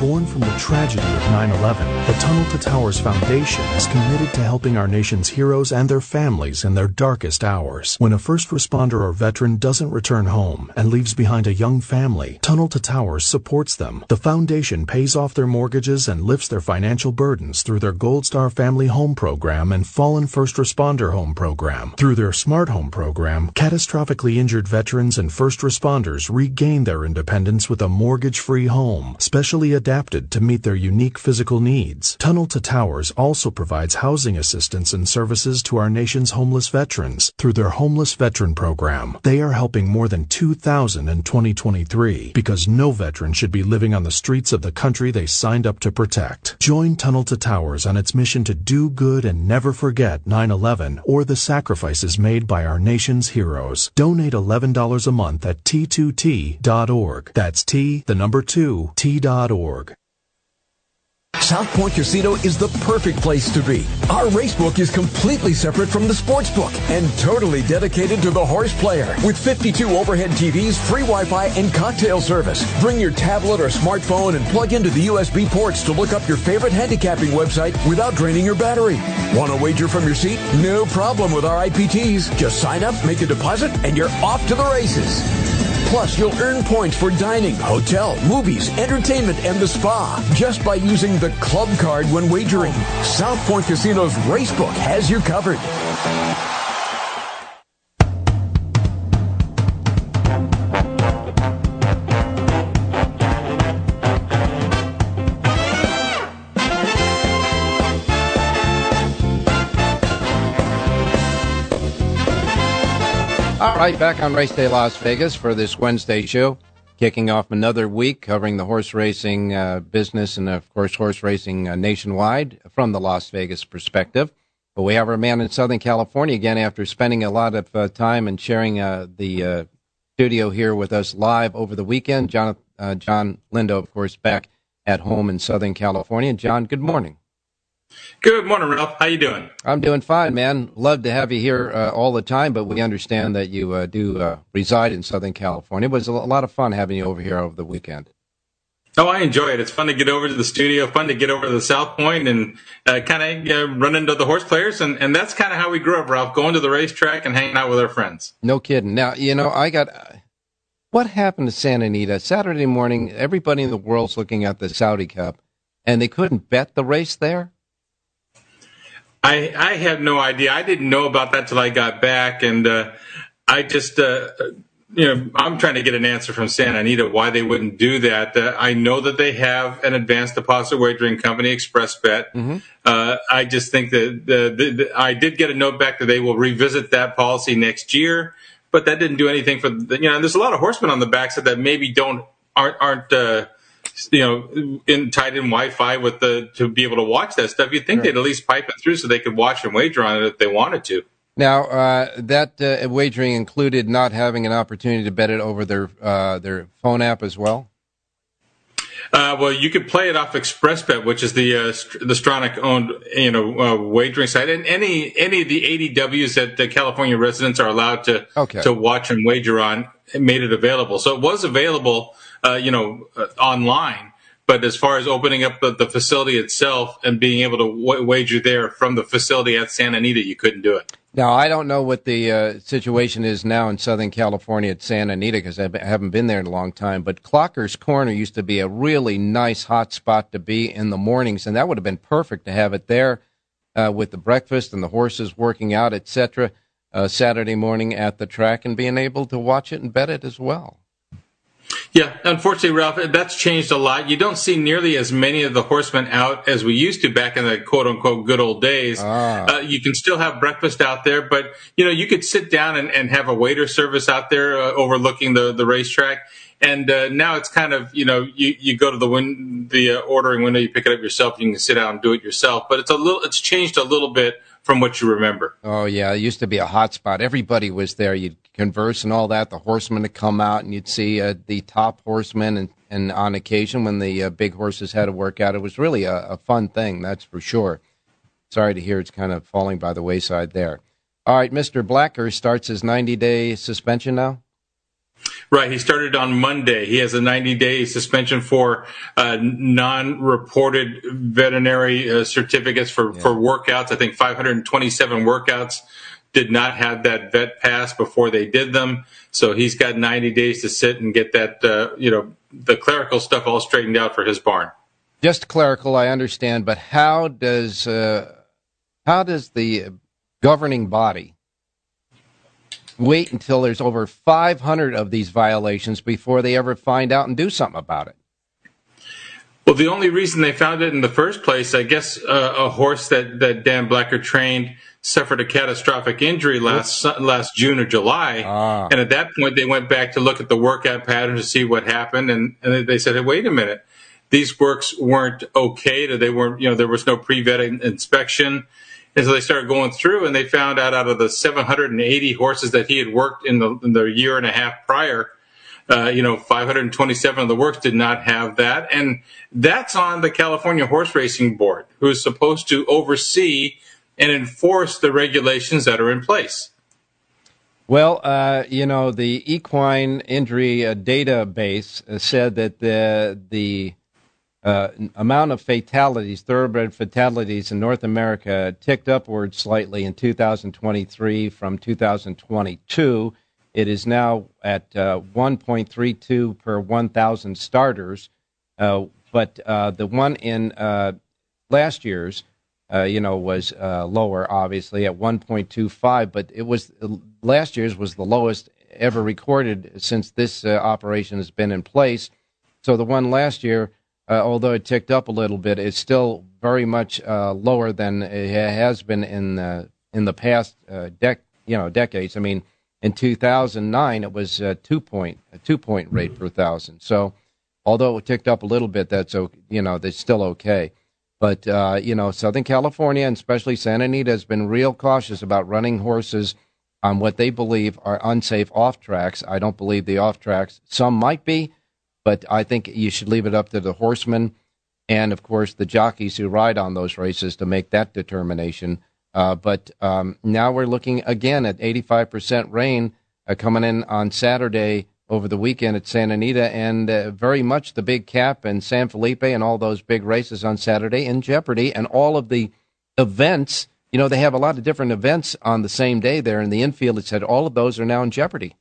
Born from the tragedy of 9 11, the Tunnel to Towers Foundation is committed to helping our nation's heroes and their families in their darkest hours. When a first responder or veteran doesn't return home and leaves behind a young family, Tunnel to Towers supports them. The foundation pays off their mortgages and lifts their financial burdens through their Gold Star Family Home Program and Fallen First Responder Home Program. Through their Smart Home Program, catastrophically injured veterans and first responders regain their independence with a mortgage free home, specially adapted to meet their unique physical needs. Tunnel to Towers also provides housing assistance and services to our nation's homeless veterans through their Homeless Veteran Program. They are helping more than 2,000 in 2023 because no veteran should be living on the streets of the country they signed up to protect. Join Tunnel to Towers on its mission to do good and never forget 9-11 or the sacrifices made by our nation's heroes. Donate $11 a month at t2t.org. That's T, the number 2, t.org. South Point Casino is the perfect place to be. Our racebook is completely separate from the sports book and totally dedicated to the horse player. With 52 overhead TVs, free Wi-Fi, and cocktail service. Bring your tablet or smartphone and plug into the USB ports to look up your favorite handicapping website without draining your battery. Want to wager from your seat? No problem with our IPTs. Just sign up, make a deposit, and you're off to the races. Plus, you'll earn points for dining, hotel, movies, entertainment, and the spa just by using the club card when wagering. South Point Casino's Racebook has you covered. Right, back on Race Day Las Vegas for this Wednesday show, kicking off another week covering the horse racing uh, business and, of course, horse racing uh, nationwide from the Las Vegas perspective. But we have our man in Southern California again after spending a lot of uh, time and sharing uh, the uh, studio here with us live over the weekend. John, uh, John Lindo, of course, back at home in Southern California. John, good morning. Good morning, Ralph. How you doing? I'm doing fine, man. Love to have you here uh, all the time, but we understand that you uh, do uh, reside in Southern California. It was a lot of fun having you over here over the weekend. Oh, I enjoy it. It's fun to get over to the studio, fun to get over to the South Point and uh, kind of run into the horse players. And, and that's kind of how we grew up, Ralph, going to the racetrack and hanging out with our friends. No kidding. Now, you know, I got. What happened to Santa Anita? Saturday morning, everybody in the world's looking at the Saudi Cup, and they couldn't bet the race there? I I have no idea. I didn't know about that till I got back, and uh, I just uh, you know I'm trying to get an answer from Santa Anita why they wouldn't do that. Uh, I know that they have an advanced deposit wagering company, ExpressBet. Mm-hmm. Uh, I just think that the, the, the, I did get a note back that they will revisit that policy next year, but that didn't do anything for the, you know. There's a lot of horsemen on the backside that maybe don't aren't aren't uh, you know, in tied in Wi-Fi with the to be able to watch that stuff. You'd think they'd at least pipe it through so they could watch and wager on it if they wanted to. Now, uh, that uh, wagering included not having an opportunity to bet it over their uh, their phone app as well. Uh, well, you could play it off ExpressBet, which is the uh, the Stronach owned you know uh, wagering site, and any any of the ADWs that the California residents are allowed to Okay. to watch and wager on made it available. So it was available you know, uh, online. But as far as opening up the, the facility itself and being able to w- wager there from the facility at Santa Anita, you couldn't do it. Now, I don't know what the uh, situation is now in Southern California at Santa Anita because I haven't been there in a long time. But Clocker's Corner used to be a really nice hot spot to be in the mornings, and that would have been perfect to have it there uh, with the breakfast and the horses working out, etc. Uh, Saturday morning at the track and being able to watch it and bet it as well. Yeah, unfortunately, Ralph, that's changed a lot. You don't see nearly as many of the horsemen out as we used to back in the quote unquote good old days. Ah. Uh, you can still have breakfast out there, but you know you could sit down and, and have a waiter service out there uh, overlooking the the racetrack. And uh, now it's kind of you know you, you go to the win- the uh, ordering window, you pick it up yourself, you can sit down and do it yourself. But it's a little it's changed a little bit from what you remember. Oh yeah, it used to be a hot spot. Everybody was there. You'd converse and all that. The horsemen would come out, and you'd see uh, the top horsemen. And, and on occasion, when the uh, big horses had a workout, it was really a, a, fun thing. That's for sure. Sorry to hear it's kind of falling by the wayside there. All right, Mr. Blacker starts his 90 day suspension now. Right. He started on Monday. He has a 90 day suspension for uh, non reported veterinary uh, certificates for, yeah. for workouts. I think 527 workouts did not have that vet pass before they did them. So he's got 90 days to sit and get that, uh, you know, the clerical stuff all straightened out for his barn. Just clerical, I understand, but how does uh, how does the governing body wait until there's over 500 of these violations before they ever find out and do something about it? Well, the only reason they found it in the first place, I guess, uh, a horse that, that Dan Blacker trained suffered a catastrophic injury last last June or July, ah. and at that point they went back to look at the workout pattern to see what happened, and, and they said, hey, "Wait a minute, these works weren't okay. They weren't, you know, there was no pre-vet inspection." And so they started going through, and they found out out of the 780 horses that he had worked in the, in the year and a half prior, uh, you know, 527 of the works did not have that, and that's on the California Horse Racing Board, who is supposed to oversee and enforce the regulations that are in place? Well, uh, you know, the equine injury uh, database said that the the uh, amount of fatalities, thoroughbred fatalities in North America, ticked upward slightly in 2023 from 2022. It is now at uh, 1.32 per 1,000 starters, uh, but the one in last year's uh, you know, was uh, lower, obviously, at 1.25. But it was last year's was the lowest ever recorded since this uh, operation has been in place. So the one last year, uh, although it ticked up a little bit, is still very much uh, lower than it has been in the in the past dec you know decades. I mean, in 2009 it was a two point a two point rate per thousand. So although it ticked up a little bit, that's okay, you know that's still okay. But, uh, you know, Southern California and especially Santa Anita has been real cautious about running horses on what they believe are unsafe off tracks. I don't believe the off tracks. Some might be, but I think you should leave it up to the horsemen and, of course, the jockeys who ride on those races to make that determination. Uh, but um, now we're looking again at 85% rain uh, coming in on Saturday over the weekend at Santa Anita, and uh, very much the big cap and San Felipe and all those big races on Saturday in jeopardy, and all of the events. You know, they have a lot of different events on the same day there in the infield. It said all of those are now in jeopardy.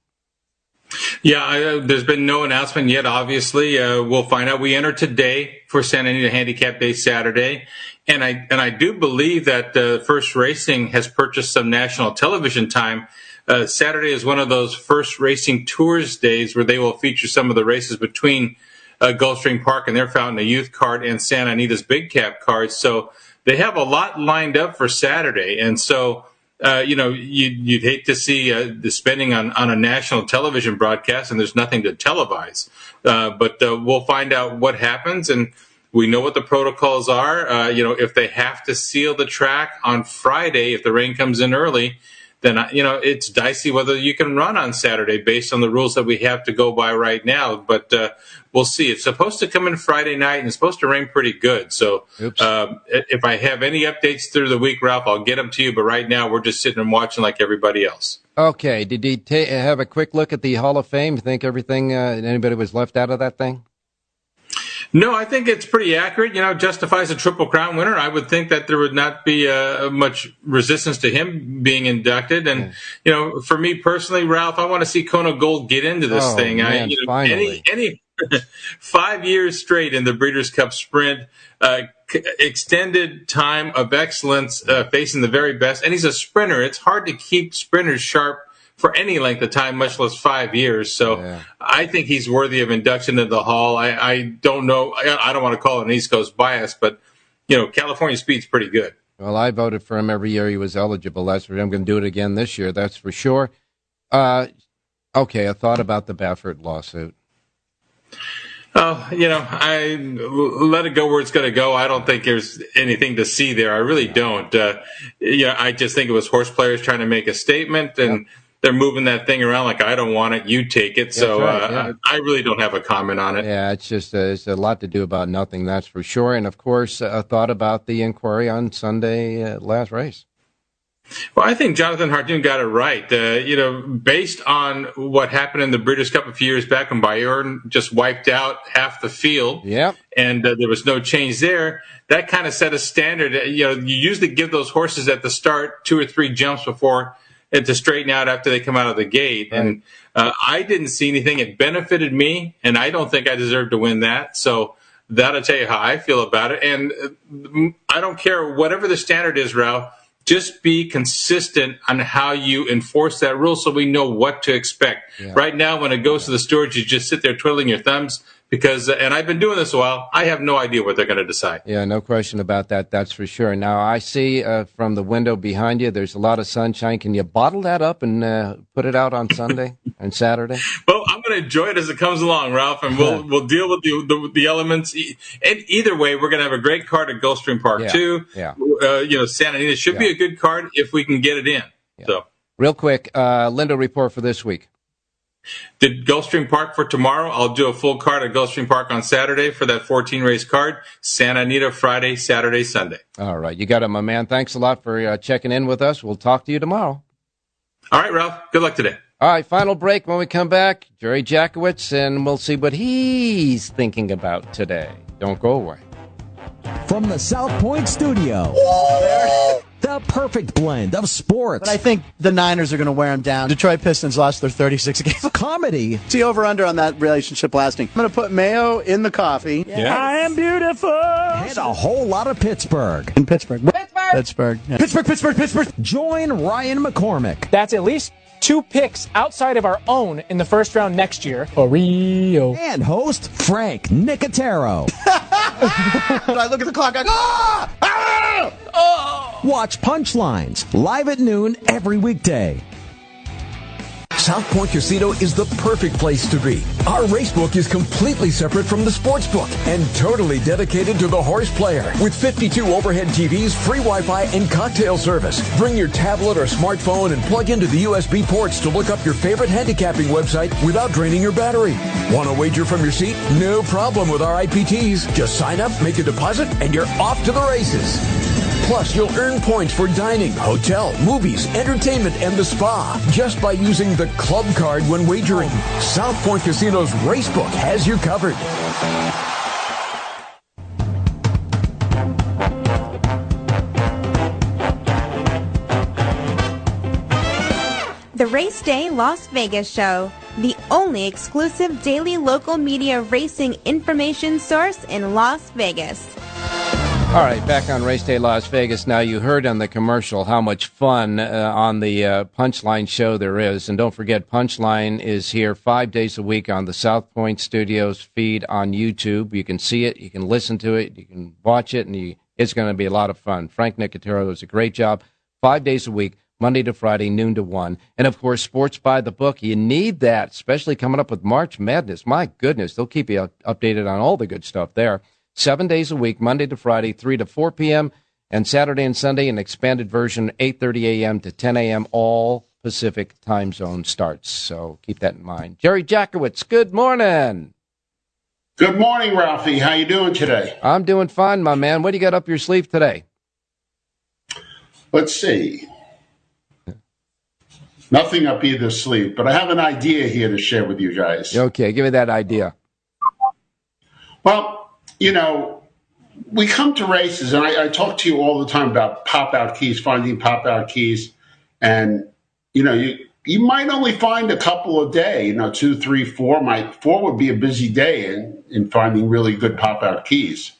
Yeah, uh, there's been no announcement yet. Obviously, uh, we'll find out. We enter today for Santa Anita Handicap Day Saturday, and I and I do believe that uh, First Racing has purchased some national television time uh, Saturday is one of those first racing tours days where they will feature some of the races between uh, Gulfstream Park and their Fountain of Youth card and Santa Anita's Big Cap card. So they have a lot lined up for Saturday. And so, uh, you know, you'd, you'd, hate to see uh, the spending on, on a national television broadcast and there's nothing to televise. Uh, but uh, we'll find out what happens. And we know what the protocols are. Uh, you know, if they have to seal the track on Friday, if the rain comes in early, then you know it's dicey whether you can run on Saturday based on the rules that we have to go by right now. But uh, we'll see. It's supposed to come in Friday night and it's supposed to rain pretty good. So um, if I have any updates through the week, Ralph, I'll get them to you. But right now we're just sitting and watching like everybody else. Okay. Did you ta- have a quick look at the Hall of Fame? Think everything uh, anybody was left out of that thing? No, I think it's pretty accurate. You know, Justify's a Triple Crown winner. I would think that there would not be uh, much resistance to him being inducted. And, you know, for me personally, Ralph, I want to see Kona Gold get into this Oh, thing. I, you know, finally. any, any five years straight in the Breeders' Cup Sprint, uh, c- extended time of excellence, uh, facing the very best. And he's a sprinter. It's hard to keep sprinters sharp for any length of time, much less five years. So I think he's worthy of induction into the Hall. I, I don't know. I, I don't want to call it an East Coast bias, but you know, California speed's pretty good. Well, I voted for him every year he was eligible. That's I'm going to do it again this year. That's for sure. Uh, okay, I thought about the Baffert lawsuit. Oh, you know, I let it go where it's going to go. I don't think there's anything to see there. I really don't. Uh, yeah, I just think it was horse players trying to make a statement, and they're moving that thing around like I don't want it, you take it. So right, uh, yeah. I really don't have a comment on it. Yeah, it's just uh, it's a lot to do about nothing. That's for sure. And of course, a thought about the inquiry on Sunday uh, last race. Well, I think Jonathan Hardoon got it right. Uh, you know, based on what happened in the Breeders' Cup a few years back when Bayern just wiped out half the field, yeah, and uh, there was no change there. That kind of set a standard. Uh, You know, you usually give those horses at the start two or three jumps before it to straighten out after they come out of the gate. And uh, I didn't see anything. It benefited me, and I don't think I deserved to win that. So that'll tell you how I feel about it. And uh, I don't care whatever the standard is, Ralph. Just be consistent on how you enforce that rule so we know what to expect. Right now, when it goes to the stewards, you just sit there twiddling your thumbs because, and I've been doing this a while, I have no idea what they're going to decide. Yeah, no question about that. That's for sure. Now, I see uh, from the window behind you, there's a lot of sunshine. Can you bottle that up and uh, put it out on Sunday and Saturday? Well, going to enjoy it as it comes along, Ralph, and we'll we'll deal with the the, the elements. E- And either way, we're going to have a great card at Gulfstream Park Yeah, too. yeah. Uh, you know, Santa Anita should be a good card if we can get it in. So, Real quick, uh, Lindo report for this week. did Gulfstream Park for tomorrow? I'll do a full card at Gulfstream Park on Saturday for that 14 race card. Santa Anita Friday, Saturday, Sunday. All right, you got it, my man. Thanks a lot for uh, checking in with us. We'll talk to you tomorrow. All right, Ralph. Good luck today. All right, final break. When we come back, Jerry Jackowitz, and we'll see what he's thinking about today. Don't go away. From the South Point studio. The perfect blend of sports. But I think the Niners are going to wear them down. Detroit Pistons lost their 36 games. Comedy. See over under on that relationship lasting. I'm going to put mayo in the coffee. I am beautiful. And a whole lot of Pittsburgh. In Pittsburgh. Pittsburgh. Pittsburgh. Yeah. Pittsburgh, Pittsburgh, Pittsburgh. Join Ryan McCormick. That's at least two picks outside of our own in the first round next year. Oreo. And host Frank Nicotero. I look at the clock. I go, ah! Ah! Watch Punchlines live at noon every weekday. South Point Casino is the perfect place to be. Our racebook is completely separate from the sports book and totally dedicated to the horse player. With 52 overhead TVs, free Wi-Fi, and cocktail service. Bring your tablet or smartphone and plug into the USB ports to look up your favorite handicapping website without draining your battery. Want to wager from your seat? No problem with our IPTs. Just sign up, make a deposit, and you're off to the races. Plus, you'll earn points for dining, hotel, movies, entertainment, and the spa just by using the club card when wagering. South Point Casino's Racebook has you covered. The Race Day Las Vegas Show, the only exclusive daily local media racing information source in Las Vegas. All right, back on Race Day Las Vegas. Now, you heard on the commercial how much fun uh, on the uh, Punchline show there is. And don't forget, Punchline is here five days a week on the South Point Studios feed on YouTube. You can see it, you can listen to it, you can watch it, and you, it's going to be a lot of fun. Frank Nicotero does a great job. Five days a week, Monday to Friday, noon to 1. And of course, Sports by the Book. You need that, especially coming up with March Madness. My goodness, they'll keep you up- updated on all the good stuff there. Seven days a week, Monday to Friday, 3 to 4 p.m. And Saturday and Sunday, an expanded version, 8.30 a.m. to 10 a.m., all Pacific time zone starts. So keep that in mind. Jerry Jackowitz, good morning. Good morning, Ralphie. How you doing today? I'm doing fine, my man. What do you got up your sleeve today? Let's see. Nothing up either sleeve, but I have an idea here to share with you guys. Okay, give me that idea. Well, you know, we come to races, and I, I talk to you all the time about pop out keys, finding pop out keys, and you know, you you might only find a couple a day. You know, two, three, four. Might four would be a busy day in in finding really good pop out keys.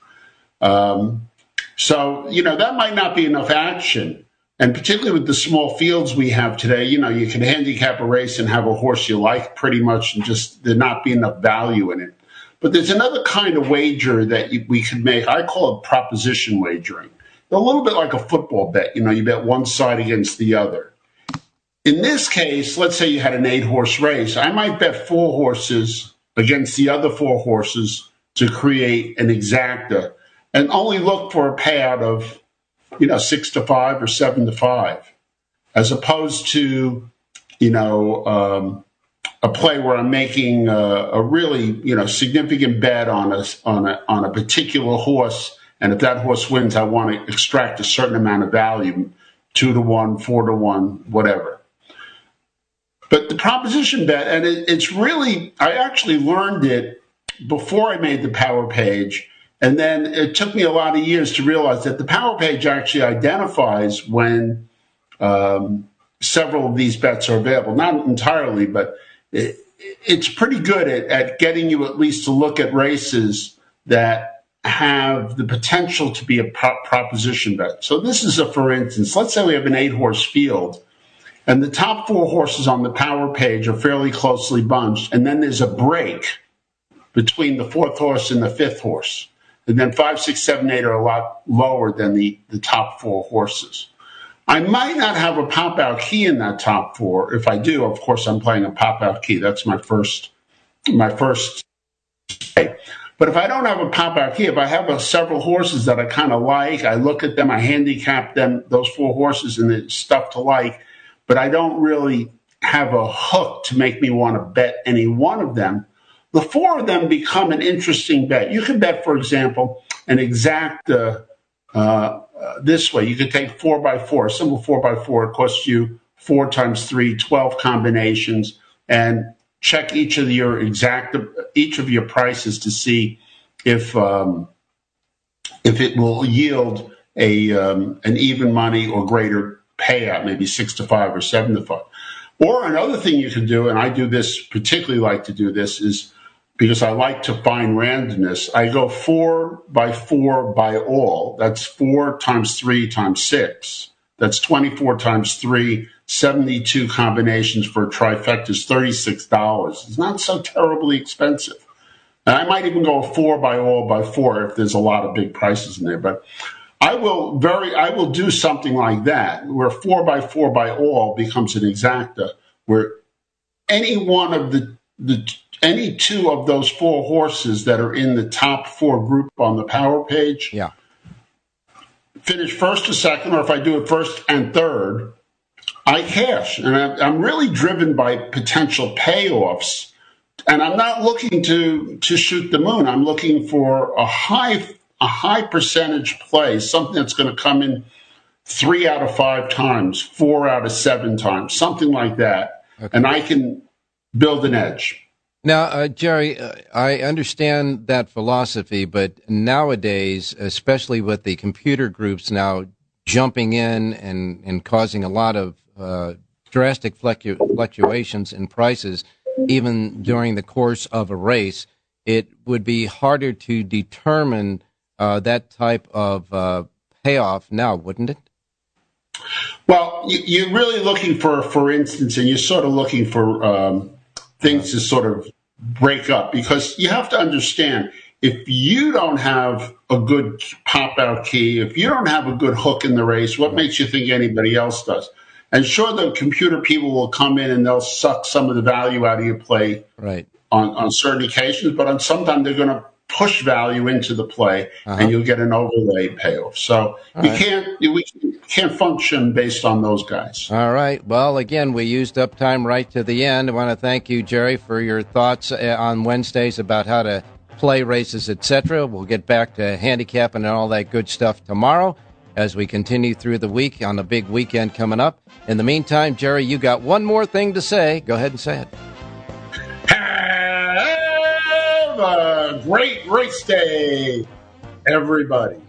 Um, so you know that might not be enough action. And particularly with the small fields we have today, you know, you can handicap a race and have a horse you like pretty much and just there not be enough value in it. But there's another kind of wager that we could make. I call it proposition wagering. A little bit like a football bet. You know, you bet one side against the other. In this case, let's say you had an eight horse race. I might bet four horses against the other four horses to create an exacta and only look for a payout of you know, six to five or seven to five, as opposed to, you know, um, a play where I'm making a, a, really, you know, significant bet on a, on a, on a particular horse. And if that horse wins, I want to extract a certain amount of value, two to one, four to one, whatever. But the proposition bet, and it, it's really, I actually learned it before I made the power page and then it took me a lot of years to realize that the Power Page actually identifies when um, several of these bets are available. Not entirely, but it, it's pretty good at, at getting you at least to look at races that have the potential to be a proposition bet. So this is a for instance. Let's say we have an eight horse field, and the top four horses on the power page are fairly closely bunched, and then there's a break between the fourth horse and the fifth horse. And then five, six, seven, eight are a lot lower than the, the top four horses. I might not have a pop out key in that top four. If I do, of course, I'm playing a pop out key. That's my first, my first. But if I don't have a pop out key, if I have a, several horses that I kind of like, I look at them, I handicap them, those four horses, and it's stuff to like, but I don't really have a hook to make me want to bet any one of them the four of them become an interesting bet. You can bet, for example, an exact uh, uh, this way. You could take four by four, a simple four by four. It costs you four times three, 12 combinations, and check each of your exact each of your prices to see if um, if it will yield a um, an even money or greater payout, maybe six to five or seven to five. Or another thing you can do, and I do this particularly like to do this, is because I like to find randomness. I go four by four by all. That's four times three times six. That's 24 times three, 72 combinations for a trifecta is $36. It's not so terribly expensive. And I might even go four by all by four if there's a lot of big prices in there. But I will very, I will do something like that where four by four by all becomes an exacta where any one of the, the any two of those four horses that are in the top four group on the power page, yeah, finish first or second, or if I do it first and third, I cash, and I'm really driven by potential payoffs. And I'm not looking to to shoot the moon. I'm looking for a high a high percentage play, something that's going to come in three out of five times, four out of seven times, something like that, okay. and I can build an edge. Now, uh, Jerry, uh, I understand that philosophy, but nowadays, especially with the computer groups now jumping in and, and causing a lot of uh, drastic fluctu- fluctuations in prices, even during the course of a race, it would be harder to determine uh, that type of uh, payoff now, wouldn't it? Well, you're really looking for, for instance, and you're sort of looking for um, things to sort of break up because you have to understand if you don't have a good pop out key, if you don't have a good hook in the race, what makes you think anybody else does? And sure, the computer people will come in and they'll suck some of the value out of your play right. on, on certain occasions, but on sometimes they're going to push value into the play, Uh-huh. and you'll get an overlay payoff. So All we right. can't we can't function based on those guys. All right. Well, again, we used up time right to the end. I want to thank you, Jerry, for your thoughts uh, on Wednesdays about how to play races, etc. We'll get back to handicapping and all that good stuff tomorrow as we continue through the week on the big weekend coming up. In the meantime, Jerry, you got one more thing to say. Go ahead and say it. Have a great race day, everybody.